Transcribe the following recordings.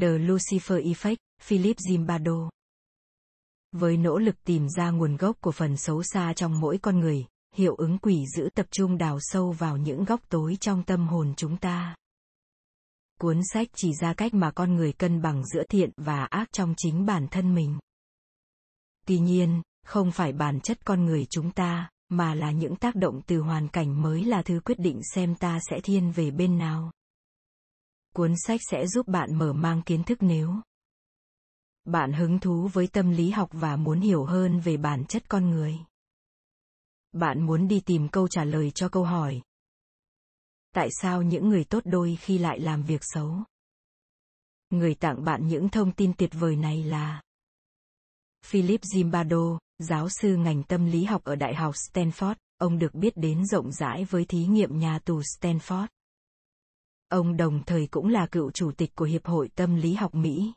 The Lucifer Effect, Philip Zimbardo. Với nỗ lực tìm ra nguồn gốc của phần xấu xa trong mỗi con người, hiệu ứng quỷ giữ tập trung đào sâu vào những góc tối trong tâm hồn chúng ta. Cuốn sách chỉ ra cách mà con người cân bằng giữa thiện và ác trong chính bản thân mình. Tuy nhiên, không phải bản chất con người chúng ta, mà là những tác động từ hoàn cảnh mới là thứ quyết định xem ta sẽ thiên về bên nào. Cuốn sách sẽ giúp bạn mở mang kiến thức nếu bạn hứng thú với tâm lý học và muốn hiểu hơn về bản chất con người. Bạn muốn đi tìm câu trả lời cho câu hỏi. Tại sao những người tốt đôi khi lại làm việc xấu? Người tặng bạn những thông tin tuyệt vời này là Philip Zimbardo, giáo sư ngành tâm lý học ở Đại học Stanford, ông được biết đến rộng rãi với thí nghiệm nhà tù Stanford. Ông đồng thời cũng là cựu chủ tịch của Hiệp hội Tâm lý học Mỹ.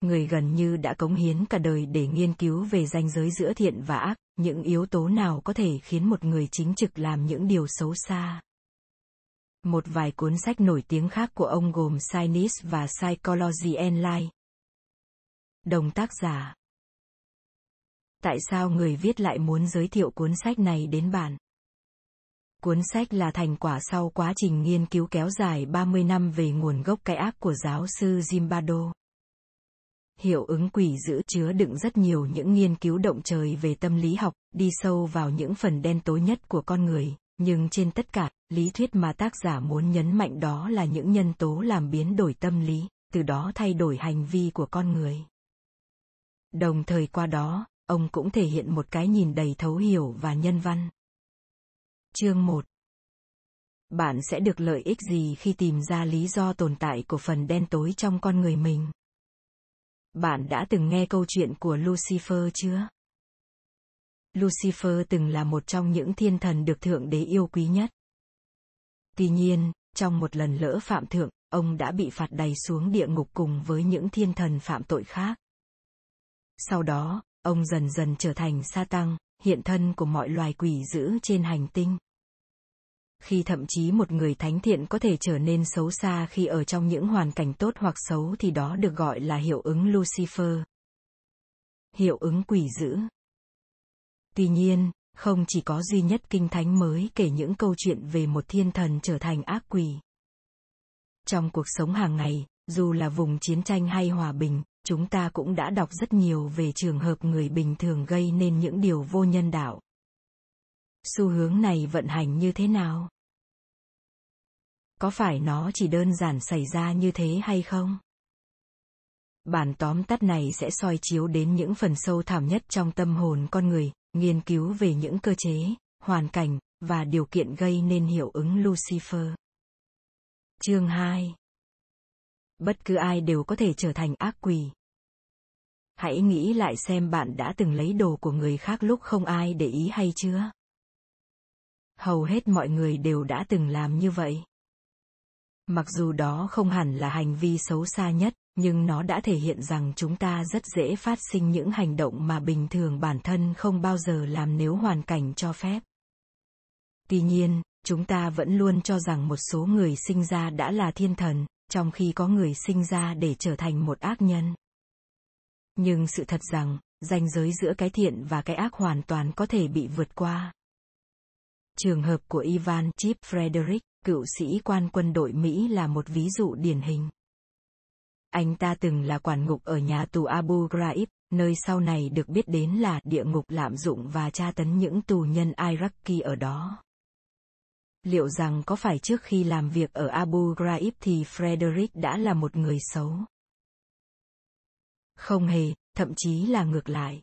Người gần như đã cống hiến cả đời để nghiên cứu về ranh giới giữa thiện và ác, những yếu tố nào có thể khiến một người chính trực làm những điều xấu xa. Một vài cuốn sách nổi tiếng khác của ông gồm Cynics và Psychology and Life. Đồng tác giả Tại sao người viết lại muốn giới thiệu cuốn sách này đến bạn? Cuốn sách là thành quả sau quá trình nghiên cứu kéo dài 30 năm về nguồn gốc cái ác của giáo sư Zimbardo. Hiệu ứng quỷ giữ chứa đựng rất nhiều những nghiên cứu động trời về tâm lý học, đi sâu vào những phần đen tối nhất của con người, nhưng trên tất cả, lý thuyết mà tác giả muốn nhấn mạnh đó là những nhân tố làm biến đổi tâm lý, từ đó thay đổi hành vi của con người. Đồng thời qua đó, ông cũng thể hiện một cái nhìn đầy thấu hiểu và nhân văn. Chương 1 Bạn sẽ được lợi ích gì khi tìm ra lý do tồn tại của phần đen tối trong con người mình? Bạn đã từng nghe câu chuyện của Lucifer chưa? Lucifer từng là một trong những thiên thần được Thượng Đế yêu quý nhất. Tuy nhiên, trong một lần lỡ phạm thượng, ông đã bị phạt đầy xuống địa ngục cùng với những thiên thần phạm tội khác. Sau đó, ông dần dần trở thành sa tăng, hiện thân của mọi loài quỷ dữ trên hành tinh. Khi thậm chí một người thánh thiện có thể trở nên xấu xa khi ở trong những hoàn cảnh tốt hoặc xấu thì đó được gọi là hiệu ứng Lucifer. Hiệu ứng quỷ dữ. Tuy nhiên, không chỉ có duy nhất kinh thánh mới kể những câu chuyện về một thiên thần trở thành ác quỷ. Trong cuộc sống hàng ngày, dù là vùng chiến tranh hay hòa bình, chúng ta cũng đã đọc rất nhiều về trường hợp người bình thường gây nên những điều vô nhân đạo. Xu hướng này vận hành như thế nào? Có phải nó chỉ đơn giản xảy ra như thế hay không? Bản tóm tắt này sẽ soi chiếu đến những phần sâu thẳm nhất trong tâm hồn con người, nghiên cứu về những cơ chế, hoàn cảnh và điều kiện gây nên hiệu ứng Lucifer. Chương 2 Bất cứ ai đều có thể trở thành ác quỷ. Hãy nghĩ lại xem bạn đã từng lấy đồ của người khác lúc không ai để ý hay chưa? Hầu hết mọi người đều đã từng làm như vậy. Mặc dù đó không hẳn là hành vi xấu xa nhất, nhưng nó đã thể hiện rằng chúng ta rất dễ phát sinh những hành động mà bình thường bản thân không bao giờ làm nếu hoàn cảnh cho phép. Tuy nhiên, chúng ta vẫn luôn cho rằng một số người sinh ra đã là thiên thần, trong khi có người sinh ra để trở thành một ác nhân. Nhưng sự thật rằng, ranh giới giữa cái thiện và cái ác hoàn toàn có thể bị vượt qua. Trường hợp của Ivan Chip Frederick, cựu sĩ quan quân đội Mỹ là một ví dụ điển hình. Anh ta từng là quản ngục ở nhà tù Abu Ghraib, nơi sau này được biết đến là địa ngục lạm dụng và tra tấn những tù nhân Iraqi ở đó. Liệu rằng có phải trước khi làm việc ở Abu Ghraib thì Frederick đã là một người xấu? Không hề, thậm chí là ngược lại.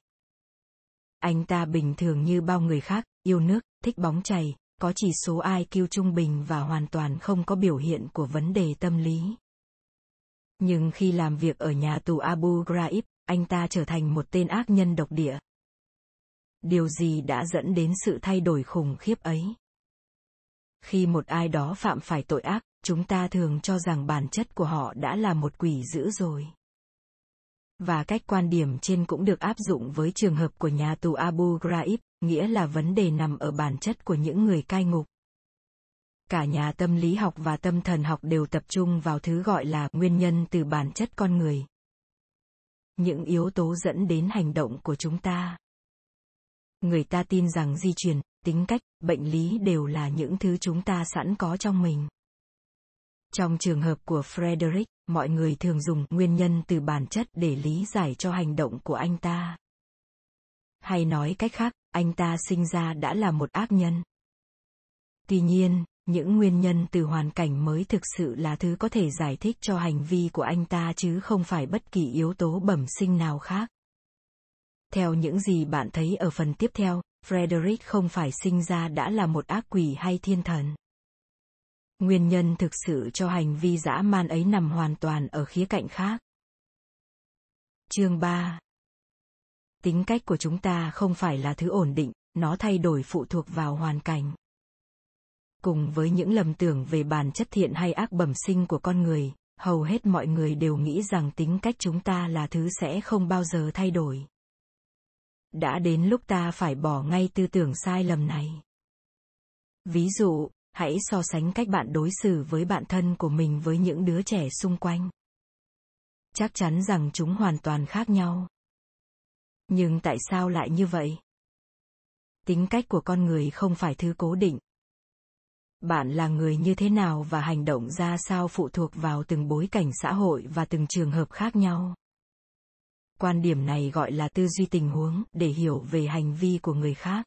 Anh ta bình thường như bao người khác, yêu nước, thích bóng chày, có chỉ số IQ trung bình và hoàn toàn không có biểu hiện của vấn đề tâm lý. Nhưng khi làm việc ở nhà tù Abu Ghraib, anh ta trở thành một tên ác nhân độc địa. Điều gì đã dẫn đến sự thay đổi khủng khiếp ấy? Khi một ai đó phạm phải tội ác, chúng ta thường cho rằng bản chất của họ đã là một quỷ dữ rồi. Và cách quan điểm trên cũng được áp dụng với trường hợp của nhà tù Abu Ghraib, nghĩa là vấn đề nằm ở bản chất của những người cai ngục. cả nhà tâm lý học và tâm thần học đều tập trung vào thứ gọi là nguyên nhân từ bản chất con người những yếu tố dẫn đến hành động của chúng ta người ta tin rằng di truyền tính cách, bệnh lý đều là những thứ chúng ta sẵn có trong mình. Trong trường hợp của frederick, mọi người thường dùng nguyên nhân từ bản chất để lý giải cho hành động của anh ta. Hay nói cách khác, anh ta sinh ra đã là một ác nhân. Tuy nhiên, những nguyên nhân từ hoàn cảnh mới thực sự là thứ có thể giải thích cho hành vi của anh ta chứ không phải bất kỳ yếu tố bẩm sinh nào khác theo những gì bạn thấy ở phần tiếp theo, frederick không phải sinh ra đã là một ác quỷ hay thiên thần. Nguyên nhân thực sự cho hành vi dã man ấy nằm hoàn toàn ở khía cạnh khác. Chương 3 tính cách của chúng ta không phải là thứ ổn định, nó thay đổi phụ thuộc vào hoàn cảnh. Cùng với những lầm tưởng về bản chất thiện hay ác bẩm sinh của con người, hầu hết mọi người đều nghĩ rằng tính cách chúng ta là thứ sẽ không bao giờ thay đổi đã đến lúc ta phải bỏ ngay tư tưởng sai lầm này. Ví dụ, hãy so sánh cách bạn đối xử với bạn thân của mình với những đứa trẻ xung quanh. Chắc chắn rằng chúng hoàn toàn khác nhau. Nhưng tại sao lại như vậy? Tính cách của con người không phải thứ cố định. Bạn là người như thế nào và hành động ra sao phụ thuộc vào từng bối cảnh xã hội và từng trường hợp khác nhau? Quan điểm này gọi là tư duy tình huống để hiểu về hành vi của người khác.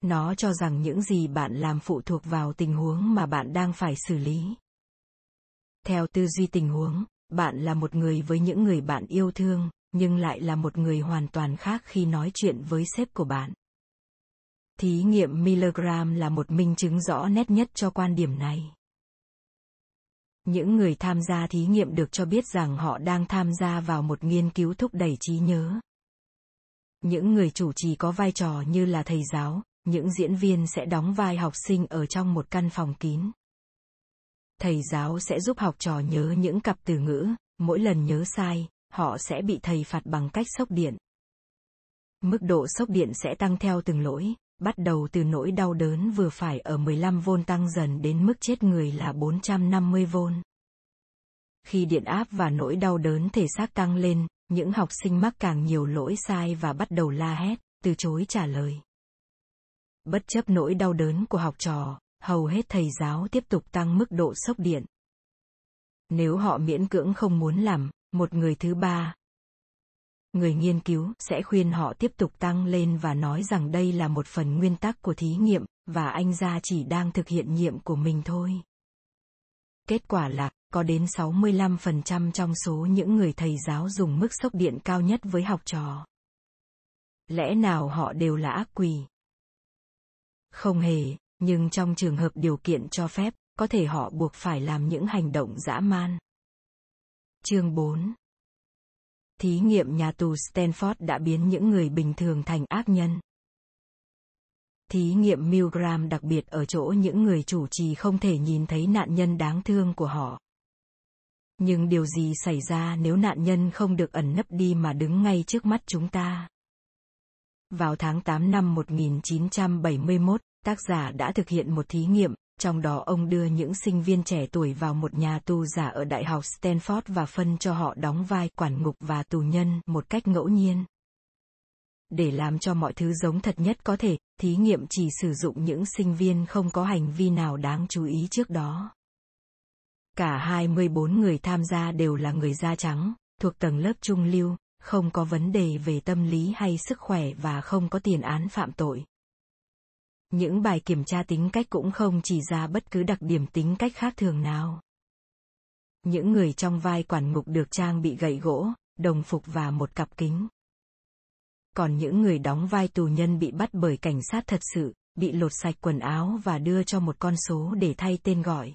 Nó cho rằng những gì bạn làm phụ thuộc vào tình huống mà bạn đang phải xử lý. Theo tư duy tình huống, bạn là một người với những người bạn yêu thương, nhưng lại là một người hoàn toàn khác khi nói chuyện với sếp của bạn. Thí nghiệm Milgram là một minh chứng rõ nét nhất cho quan điểm này những người tham gia thí nghiệm được cho biết rằng họ đang tham gia vào một nghiên cứu thúc đẩy trí nhớ. Những người chủ trì có vai trò như là thầy giáo, những diễn viên sẽ đóng vai học sinh ở trong một căn phòng kín. Thầy giáo sẽ giúp học trò nhớ những cặp từ ngữ, mỗi lần nhớ sai, họ sẽ bị thầy phạt bằng cách sốc điện. Mức độ sốc điện sẽ tăng theo từng lỗi bắt đầu từ nỗi đau đớn vừa phải ở 15V tăng dần đến mức chết người là 450V. Khi điện áp và nỗi đau đớn thể xác tăng lên, những học sinh mắc càng nhiều lỗi sai và bắt đầu la hét, từ chối trả lời. Bất chấp nỗi đau đớn của học trò, hầu hết thầy giáo tiếp tục tăng mức độ sốc điện. Nếu họ miễn cưỡng không muốn làm, một người thứ ba, người nghiên cứu sẽ khuyên họ tiếp tục tăng lên và nói rằng đây là một phần nguyên tắc của thí nghiệm và anh ra chỉ đang thực hiện nhiệm của mình thôi. Kết quả là, có đến 65% trong số những người thầy giáo dùng mức sốc điện cao nhất với học trò. Lẽ nào họ đều là ác quỷ? Không hề, nhưng trong trường hợp điều kiện cho phép, có thể họ buộc phải làm những hành động dã man. Chương 4 Thí nghiệm nhà tù Stanford đã biến những người bình thường thành ác nhân. Thí nghiệm Milgram đặc biệt ở chỗ những người chủ trì không thể nhìn thấy nạn nhân đáng thương của họ. Nhưng điều gì xảy ra nếu nạn nhân không được ẩn nấp đi mà đứng ngay trước mắt chúng ta? Vào tháng 8 năm 1971, tác giả đã thực hiện một thí nghiệm, trong đó ông đưa những sinh viên trẻ tuổi vào một nhà tù giả ở Đại học Stanford và phân cho họ đóng vai quản ngục và tù nhân một cách ngẫu nhiên. Để làm cho mọi thứ giống thật nhất có thể, thí nghiệm chỉ sử dụng những sinh viên không có hành vi nào đáng chú ý trước đó. Cả 24 người tham gia đều là người da trắng, thuộc tầng lớp trung lưu, không có vấn đề về tâm lý hay sức khỏe và không có tiền án phạm tội. Những bài kiểm tra tính cách cũng không chỉ ra bất cứ đặc điểm tính cách khác thường nào. Những người trong vai quản ngục được trang bị gậy gỗ, đồng phục và một cặp kính. Còn những người đóng vai tù nhân bị bắt bởi cảnh sát thật sự, bị lột sạch quần áo và đưa cho một con số để thay tên gọi.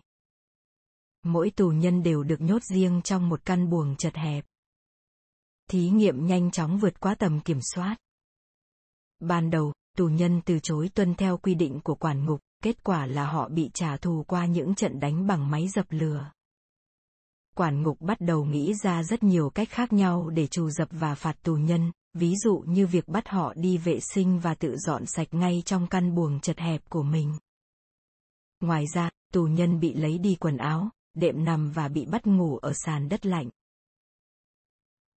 Mỗi tù nhân đều được nhốt riêng trong một căn buồng chật hẹp. Thí nghiệm nhanh chóng vượt qua tầm kiểm soát. Ban đầu, tù nhân từ chối tuân theo quy định của quản ngục, kết quả là họ bị trả thù qua những trận đánh bằng máy dập lửa. Quản ngục bắt đầu nghĩ ra rất nhiều cách khác nhau để trù dập và phạt tù nhân, ví dụ như việc bắt họ đi vệ sinh và tự dọn sạch ngay trong căn buồng chật hẹp của mình. Ngoài ra, tù nhân bị lấy đi quần áo, đệm nằm và bị bắt ngủ ở sàn đất lạnh.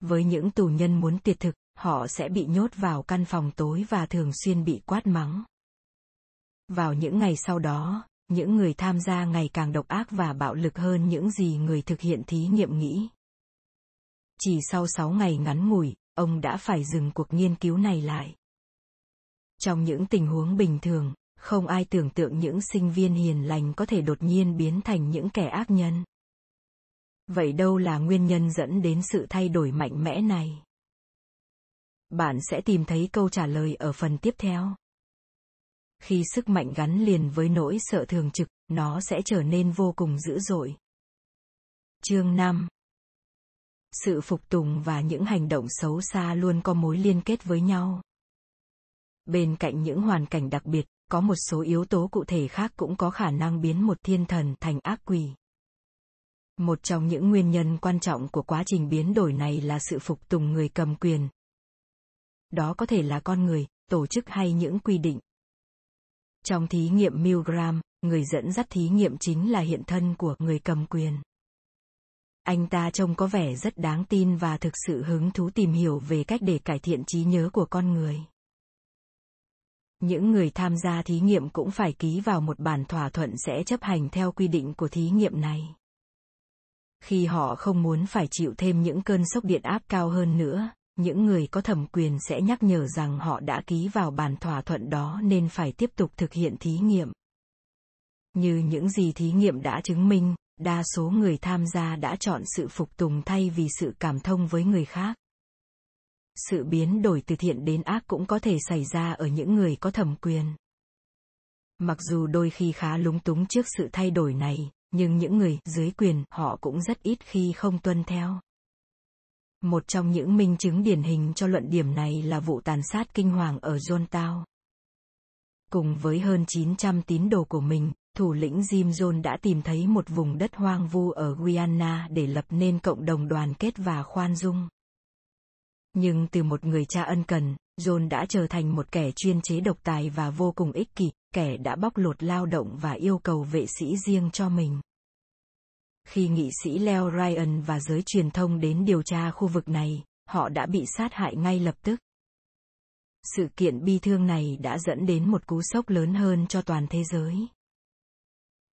Với những tù nhân muốn tuyệt thực, họ sẽ bị nhốt vào căn phòng tối và thường xuyên bị quát mắng. Vào những ngày sau đó, những người tham gia ngày càng độc ác và bạo lực hơn những gì người thực hiện thí nghiệm nghĩ. Chỉ sau 6 ngày ngắn ngủi, ông đã phải dừng cuộc nghiên cứu này lại. Trong những tình huống bình thường, không ai tưởng tượng những sinh viên hiền lành có thể đột nhiên biến thành những kẻ ác nhân. Vậy đâu là nguyên nhân dẫn đến sự thay đổi mạnh mẽ này? Bạn sẽ tìm thấy câu trả lời ở phần tiếp theo. Khi sức mạnh gắn liền với nỗi sợ thường trực, nó sẽ trở nên vô cùng dữ dội. Chương 5 Sự phục tùng và những hành động xấu xa luôn có mối liên kết với nhau. Bên cạnh những hoàn cảnh đặc biệt, có một số yếu tố cụ thể khác cũng có khả năng biến một thiên thần thành ác quỷ. Một trong những nguyên nhân quan trọng của quá trình biến đổi này là sự phục tùng người cầm quyền. Đó có thể là con người, tổ chức hay những quy định. Trong thí nghiệm Milgram, người dẫn dắt thí nghiệm chính là hiện thân của người cầm quyền. Anh ta trông có vẻ rất đáng tin và thực sự hứng thú tìm hiểu về cách để cải thiện trí nhớ của con người. Những người tham gia thí nghiệm cũng phải ký vào một bản thỏa thuận sẽ chấp hành theo quy định của thí nghiệm này. Khi họ không muốn phải chịu thêm những cơn sốc điện áp cao hơn nữa, những người có thẩm quyền sẽ nhắc nhở rằng họ đã ký vào bản thỏa thuận đó nên phải tiếp tục thực hiện thí nghiệm. Như những gì thí nghiệm đã chứng minh, đa số người tham gia đã chọn sự phục tùng thay vì sự cảm thông với người khác. Sự biến đổi từ thiện đến ác cũng có thể xảy ra ở những người có thẩm quyền. Mặc dù đôi khi khá lúng túng trước sự thay đổi này, nhưng những người dưới quyền họ cũng rất ít khi không tuân theo. Một trong những minh chứng điển hình cho luận điểm này là vụ tàn sát kinh hoàng ở Johntown. Cùng với hơn 900 tín đồ của mình, thủ lĩnh Jim John đã tìm thấy một vùng đất hoang vu ở Guyana để lập nên cộng đồng đoàn kết và khoan dung. Nhưng từ một người cha ân cần, John đã trở thành một kẻ chuyên chế độc tài và vô cùng ích kỷ, kẻ đã bóc lột lao động và yêu cầu vệ sĩ riêng cho mình. Khi nghị sĩ Leo Ryan và giới truyền thông đến điều tra khu vực này, họ đã bị sát hại ngay lập tức. Sự kiện bi thương này đã dẫn đến một cú sốc lớn hơn cho toàn thế giới.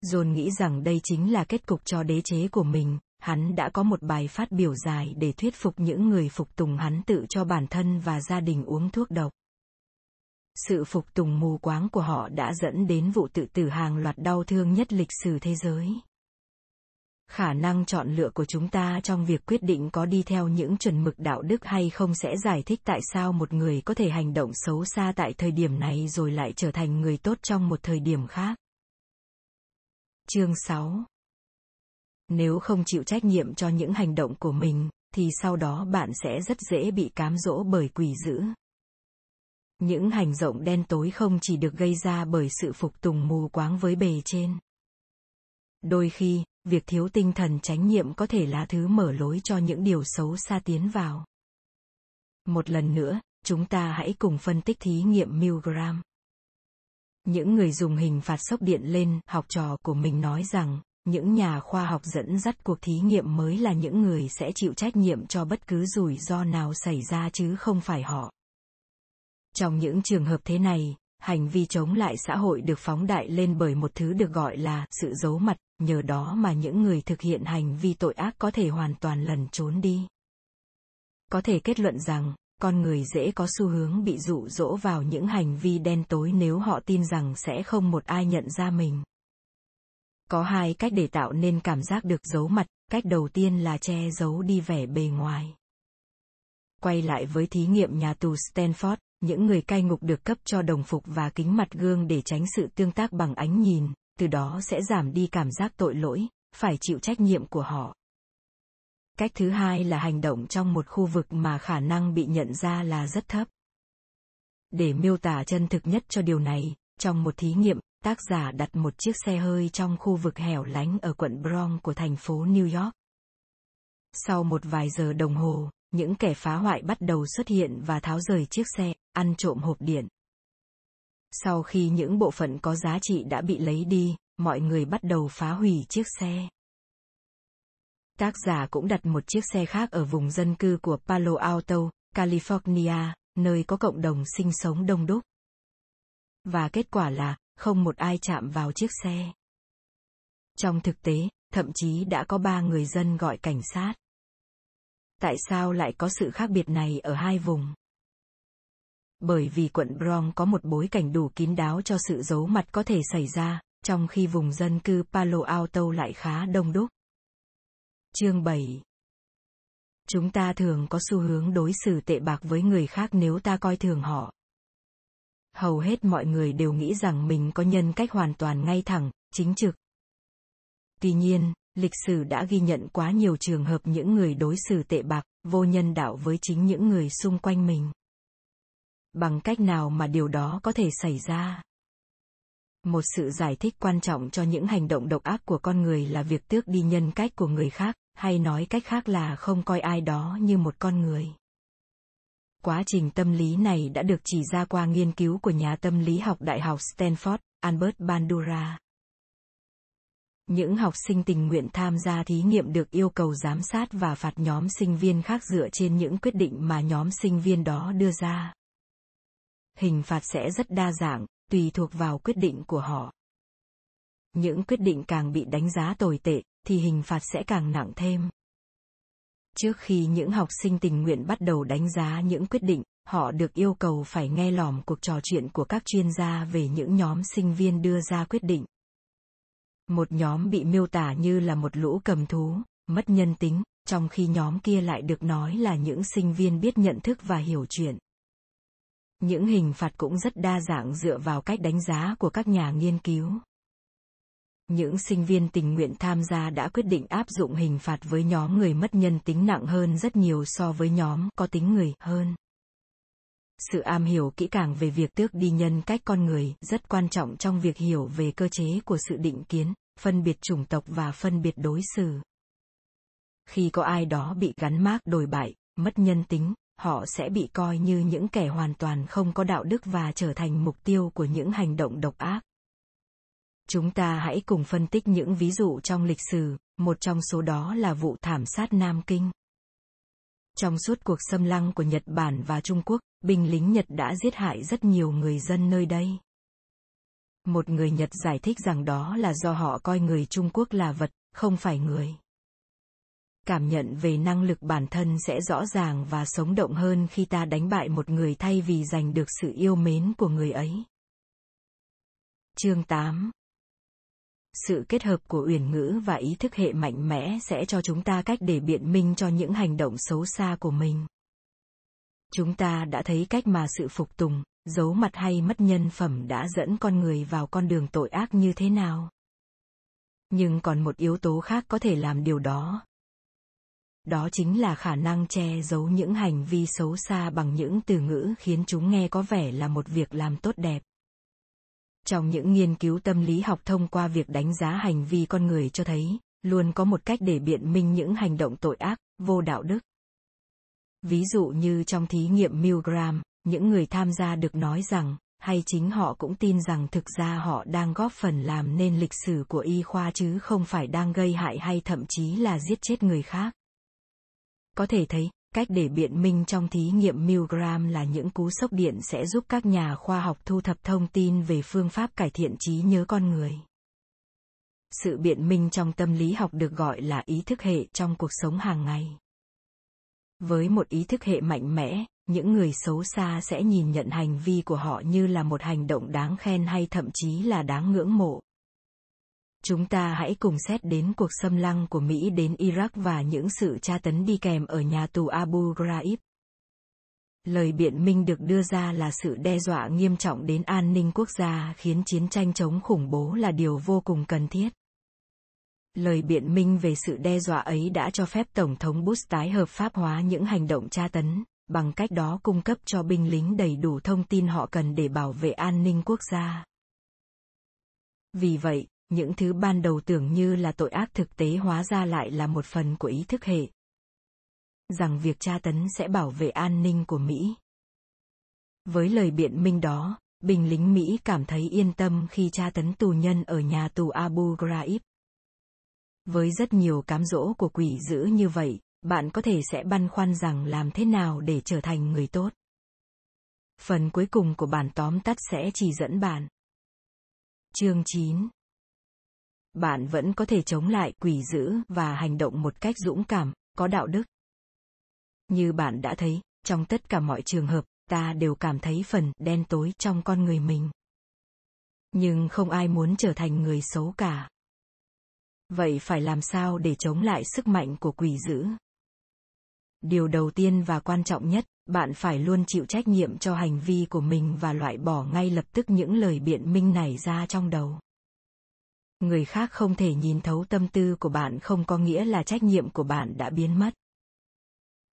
John nghĩ rằng đây chính là kết cục cho đế chế của mình, hắn đã có một bài phát biểu dài để thuyết phục những người phục tùng hắn tự cho bản thân và gia đình uống thuốc độc. Sự phục tùng mù quáng của họ đã dẫn đến vụ tự tử hàng loạt đau thương nhất lịch sử thế giới. Khả năng chọn lựa của chúng ta trong việc quyết định có đi theo những chuẩn mực đạo đức hay không sẽ giải thích tại sao một người có thể hành động xấu xa tại thời điểm này rồi lại trở thành người tốt trong một thời điểm khác. Chương 6 nếu không chịu trách nhiệm cho những hành động của mình, thì sau đó bạn sẽ rất dễ bị cám dỗ bởi quỷ dữ. Những hành động đen tối không chỉ được gây ra bởi sự phục tùng mù quáng với bề trên. Đôi khi việc thiếu tinh thần chánh niệm có thể là thứ mở lối cho những điều xấu xa tiến vào. Một lần nữa, chúng ta hãy cùng phân tích thí nghiệm milgram. Những người dùng hình phạt sốc điện lên, học trò của mình nói rằng, những nhà khoa học dẫn dắt cuộc thí nghiệm mới là những người sẽ chịu trách nhiệm cho bất cứ rủi ro nào xảy ra chứ không phải họ. Trong những trường hợp thế này, hành vi chống lại xã hội được phóng đại lên bởi một thứ được gọi là sự giấu mặt nhờ đó mà những người thực hiện hành vi tội ác có thể hoàn toàn lẩn trốn đi. Có thể kết luận rằng con người dễ có xu hướng bị dụ dỗ vào những hành vi đen tối nếu họ tin rằng sẽ không một ai nhận ra mình. Có hai cách để tạo nên cảm giác được giấu mặt, cách đầu tiên là che giấu đi vẻ bề ngoài. Quay lại với thí nghiệm nhà tù Stanford, những người cai ngục được cấp cho đồng phục và kính mặt gương để tránh sự tương tác bằng ánh nhìn, từ đó sẽ giảm đi cảm giác tội lỗi, phải chịu trách nhiệm của họ. Cách thứ hai là hành động trong một khu vực mà khả năng bị nhận ra là rất thấp. Để miêu tả chân thực nhất cho điều này, trong một thí nghiệm, tác giả đặt một chiếc xe hơi trong khu vực hẻo lánh ở quận Bronx của thành phố New York. Sau một vài giờ đồng hồ, những kẻ phá hoại bắt đầu xuất hiện và tháo rời chiếc xe, ăn trộm hộp điện. Sau khi những bộ phận có giá trị đã bị lấy đi, mọi người bắt đầu phá hủy chiếc xe. Tác giả cũng đặt một chiếc xe khác ở vùng dân cư của Palo Alto, California, nơi có cộng đồng sinh sống đông đúc. Và kết quả là, không một ai chạm vào chiếc xe. Trong thực tế, thậm chí đã có ba người dân gọi cảnh sát. Tại sao lại có sự khác biệt này ở hai vùng? Bởi vì quận Bronx có một bối cảnh đủ kín đáo cho sự giấu mặt có thể xảy ra, trong khi vùng dân cư Palo Alto lại khá đông đúc. Chương 7 Chúng ta thường có xu hướng đối xử tệ bạc với người khác nếu ta coi thường họ. Hầu hết mọi người đều nghĩ rằng mình có nhân cách hoàn toàn ngay thẳng, chính trực. Tuy nhiên, lịch sử đã ghi nhận quá nhiều trường hợp những người đối xử tệ bạc, vô nhân đạo với chính những người xung quanh mình. Bằng cách nào mà điều đó có thể xảy ra? một sự giải thích quan trọng cho những hành động độc ác của con người là việc tước đi nhân cách của người khác, hay nói cách khác là không coi ai đó như một con người. Quá trình tâm lý này đã được chỉ ra qua nghiên cứu của nhà tâm lý học đại học stanford, albert bandura. Những học sinh tình nguyện tham gia thí nghiệm được yêu cầu giám sát và phạt nhóm sinh viên khác dựa trên những quyết định mà nhóm sinh viên đó đưa ra hình phạt sẽ rất đa dạng tùy thuộc vào quyết định của họ. Những quyết định càng bị đánh giá tồi tệ, thì hình phạt sẽ càng nặng thêm. Trước khi những học sinh tình nguyện bắt đầu đánh giá những quyết định, họ được yêu cầu phải nghe lỏm cuộc trò chuyện của các chuyên gia về những nhóm sinh viên đưa ra quyết định. Một nhóm bị miêu tả như là một lũ cầm thú, mất nhân tính, trong khi nhóm kia lại được nói là những sinh viên biết nhận thức và hiểu chuyện. Những hình phạt cũng rất đa dạng dựa vào cách đánh giá của các nhà nghiên cứu. Những sinh viên tình nguyện tham gia đã quyết định áp dụng hình phạt với nhóm người mất nhân tính nặng hơn rất nhiều so với nhóm có tính người hơn. Sự am hiểu kỹ càng về việc tước đi nhân cách con người rất quan trọng trong việc hiểu về cơ chế của sự định kiến, phân biệt chủng tộc và phân biệt đối xử. Khi có ai đó bị gắn mác đồi bại, mất nhân tính, họ sẽ bị coi như những kẻ hoàn toàn không có đạo đức và trở thành mục tiêu của những hành động độc ác. Chúng ta hãy cùng phân tích những ví dụ trong lịch sử. Một trong số đó là vụ thảm sát nam kinh. Trong suốt cuộc xâm lăng của nhật bản và trung quốc, binh lính nhật đã giết hại rất nhiều người dân nơi đây. Một người nhật giải thích rằng đó là do họ coi người trung quốc là vật, không phải người cảm nhận về năng lực bản thân sẽ rõ ràng và sống động hơn khi ta đánh bại một người thay vì giành được sự yêu mến của người ấy. Chương 8 Sự kết hợp của uyển ngữ và ý thức hệ mạnh mẽ sẽ cho chúng ta cách để biện minh cho những hành động xấu xa của mình. Chúng ta đã thấy cách mà sự phục tùng, giấu mặt hay mất nhân phẩm đã dẫn con người vào con đường tội ác như thế nào. Nhưng còn một yếu tố khác có thể làm điều đó, đó chính là khả năng che giấu những hành vi xấu xa bằng những từ ngữ khiến chúng nghe có vẻ là một việc làm tốt đẹp. Trong những nghiên cứu tâm lý học thông qua việc đánh giá hành vi con người cho thấy, luôn có một cách để biện minh những hành động tội ác, vô đạo đức. Ví dụ như trong thí nghiệm milgram, những người tham gia được nói rằng, hay chính họ cũng tin rằng thực ra họ đang góp phần làm nên lịch sử của y khoa chứ không phải đang gây hại hay thậm chí là giết chết người khác có thể thấy, cách để biện minh trong thí nghiệm Milgram là những cú sốc điện sẽ giúp các nhà khoa học thu thập thông tin về phương pháp cải thiện trí nhớ con người. Sự biện minh trong tâm lý học được gọi là ý thức hệ trong cuộc sống hàng ngày. Với một ý thức hệ mạnh mẽ, những người xấu xa sẽ nhìn nhận hành vi của họ như là một hành động đáng khen hay thậm chí là đáng ngưỡng mộ. Chúng ta hãy cùng xét đến cuộc xâm lăng của Mỹ đến Iraq và những sự tra tấn đi kèm ở nhà tù Abu Ghraib. Lời biện minh được đưa ra là sự đe dọa nghiêm trọng đến an ninh quốc gia khiến chiến tranh chống khủng bố là điều vô cùng cần thiết. Lời biện minh về sự đe dọa ấy đã cho phép Tổng thống Bush tái hợp pháp hóa những hành động tra tấn, bằng cách đó cung cấp cho binh lính đầy đủ thông tin họ cần để bảo vệ an ninh quốc gia. Vì vậy, những thứ ban đầu tưởng như là tội ác thực tế hóa ra lại là một phần của ý thức hệ rằng việc tra tấn sẽ bảo vệ an ninh của mỹ với lời biện minh đó binh lính Mỹ cảm thấy yên tâm khi tra tấn tù nhân ở nhà tù Abu Ghraib. Với rất nhiều cám dỗ của quỷ dữ như vậy, bạn có thể sẽ băn khoăn rằng làm thế nào để trở thành người tốt. Phần cuối cùng của bản tóm tắt sẽ chỉ dẫn bạn. Chương 9 bạn vẫn có thể chống lại quỷ dữ và hành động một cách dũng cảm, có đạo đức. Như bạn đã thấy, trong tất cả mọi trường hợp, ta đều cảm thấy phần đen tối trong con người mình. Nhưng không ai muốn trở thành người xấu cả. Vậy phải làm sao để chống lại sức mạnh của quỷ dữ? Điều đầu tiên và quan trọng nhất, bạn phải luôn chịu trách nhiệm cho hành vi của mình và loại bỏ ngay lập tức những lời biện minh này ra trong đầu. Người khác không thể nhìn thấu tâm tư của bạn không có nghĩa là trách nhiệm của bạn đã biến mất.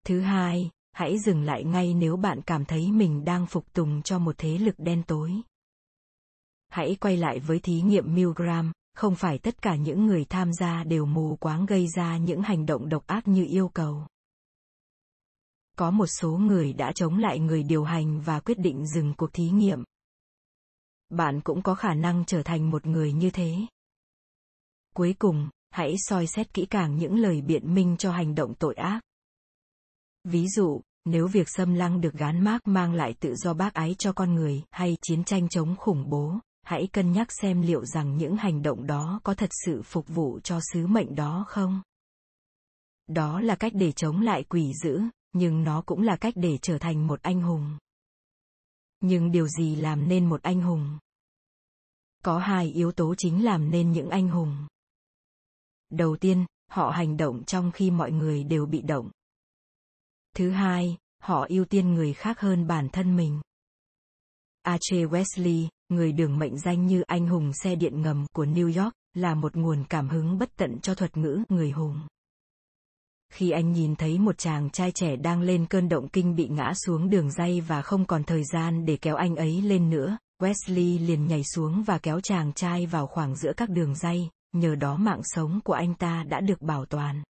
Thứ hai, hãy dừng lại ngay nếu bạn cảm thấy mình đang phục tùng cho một thế lực đen tối. Hãy quay lại với thí nghiệm Milgram, không phải tất cả những người tham gia đều mù quáng gây ra những hành động độc ác như yêu cầu. Có một số người đã chống lại người điều hành và quyết định dừng cuộc thí nghiệm. Bạn cũng có khả năng trở thành một người như thế. Cuối cùng, hãy soi xét kỹ càng những lời biện minh cho hành động tội ác. Ví dụ, nếu việc xâm lăng được gán mác mang lại tự do bác ái cho con người hay chiến tranh chống khủng bố, hãy cân nhắc xem liệu rằng những hành động đó có thật sự phục vụ cho sứ mệnh đó không. Đó là cách để chống lại quỷ dữ, nhưng nó cũng là cách để trở thành một anh hùng. Nhưng điều gì làm nên một anh hùng? Có hai yếu tố chính làm nên những anh hùng. Đầu tiên, họ hành động trong khi mọi người đều bị động. Thứ hai, họ ưu tiên người khác hơn bản thân mình. Archie Wesley, người đường mệnh danh như anh hùng xe điện ngầm của New York, là một nguồn cảm hứng bất tận cho thuật ngữ người hùng. Khi anh nhìn thấy một chàng trai trẻ đang lên cơn động kinh bị ngã xuống đường dây và không còn thời gian để kéo anh ấy lên nữa, Wesley liền nhảy xuống và kéo chàng trai vào khoảng giữa các đường dây, nhờ đó mạng sống của anh ta đã được bảo toàn.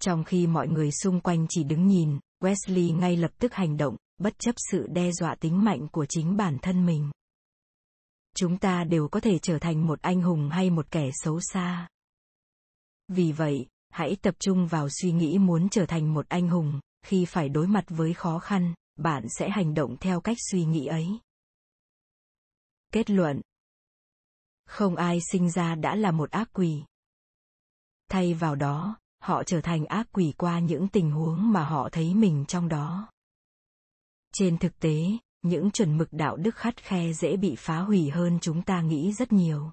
Trong khi mọi người xung quanh chỉ đứng nhìn, Wesley ngay lập tức hành động, bất chấp sự đe dọa tính mạnh của chính bản thân mình. Chúng ta đều có thể trở thành một anh hùng hay một kẻ xấu xa. Vì vậy, hãy tập trung vào suy nghĩ muốn trở thành một anh hùng, khi phải đối mặt với khó khăn, bạn sẽ hành động theo cách suy nghĩ ấy. Kết luận không ai sinh ra đã là một ác quỷ. Thay vào đó, họ trở thành ác quỷ qua những tình huống mà họ thấy mình trong đó. Trên thực tế những chuẩn mực đạo đức khắt khe dễ bị phá hủy hơn chúng ta nghĩ rất nhiều.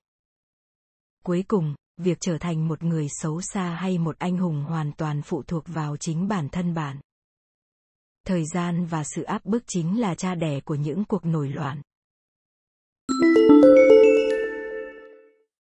Cuối cùng việc trở thành một người xấu xa hay một anh hùng hoàn toàn phụ thuộc vào chính bản thân bạn. Thời gian và sự áp bức chính là cha đẻ của những cuộc nổi loạn. thank you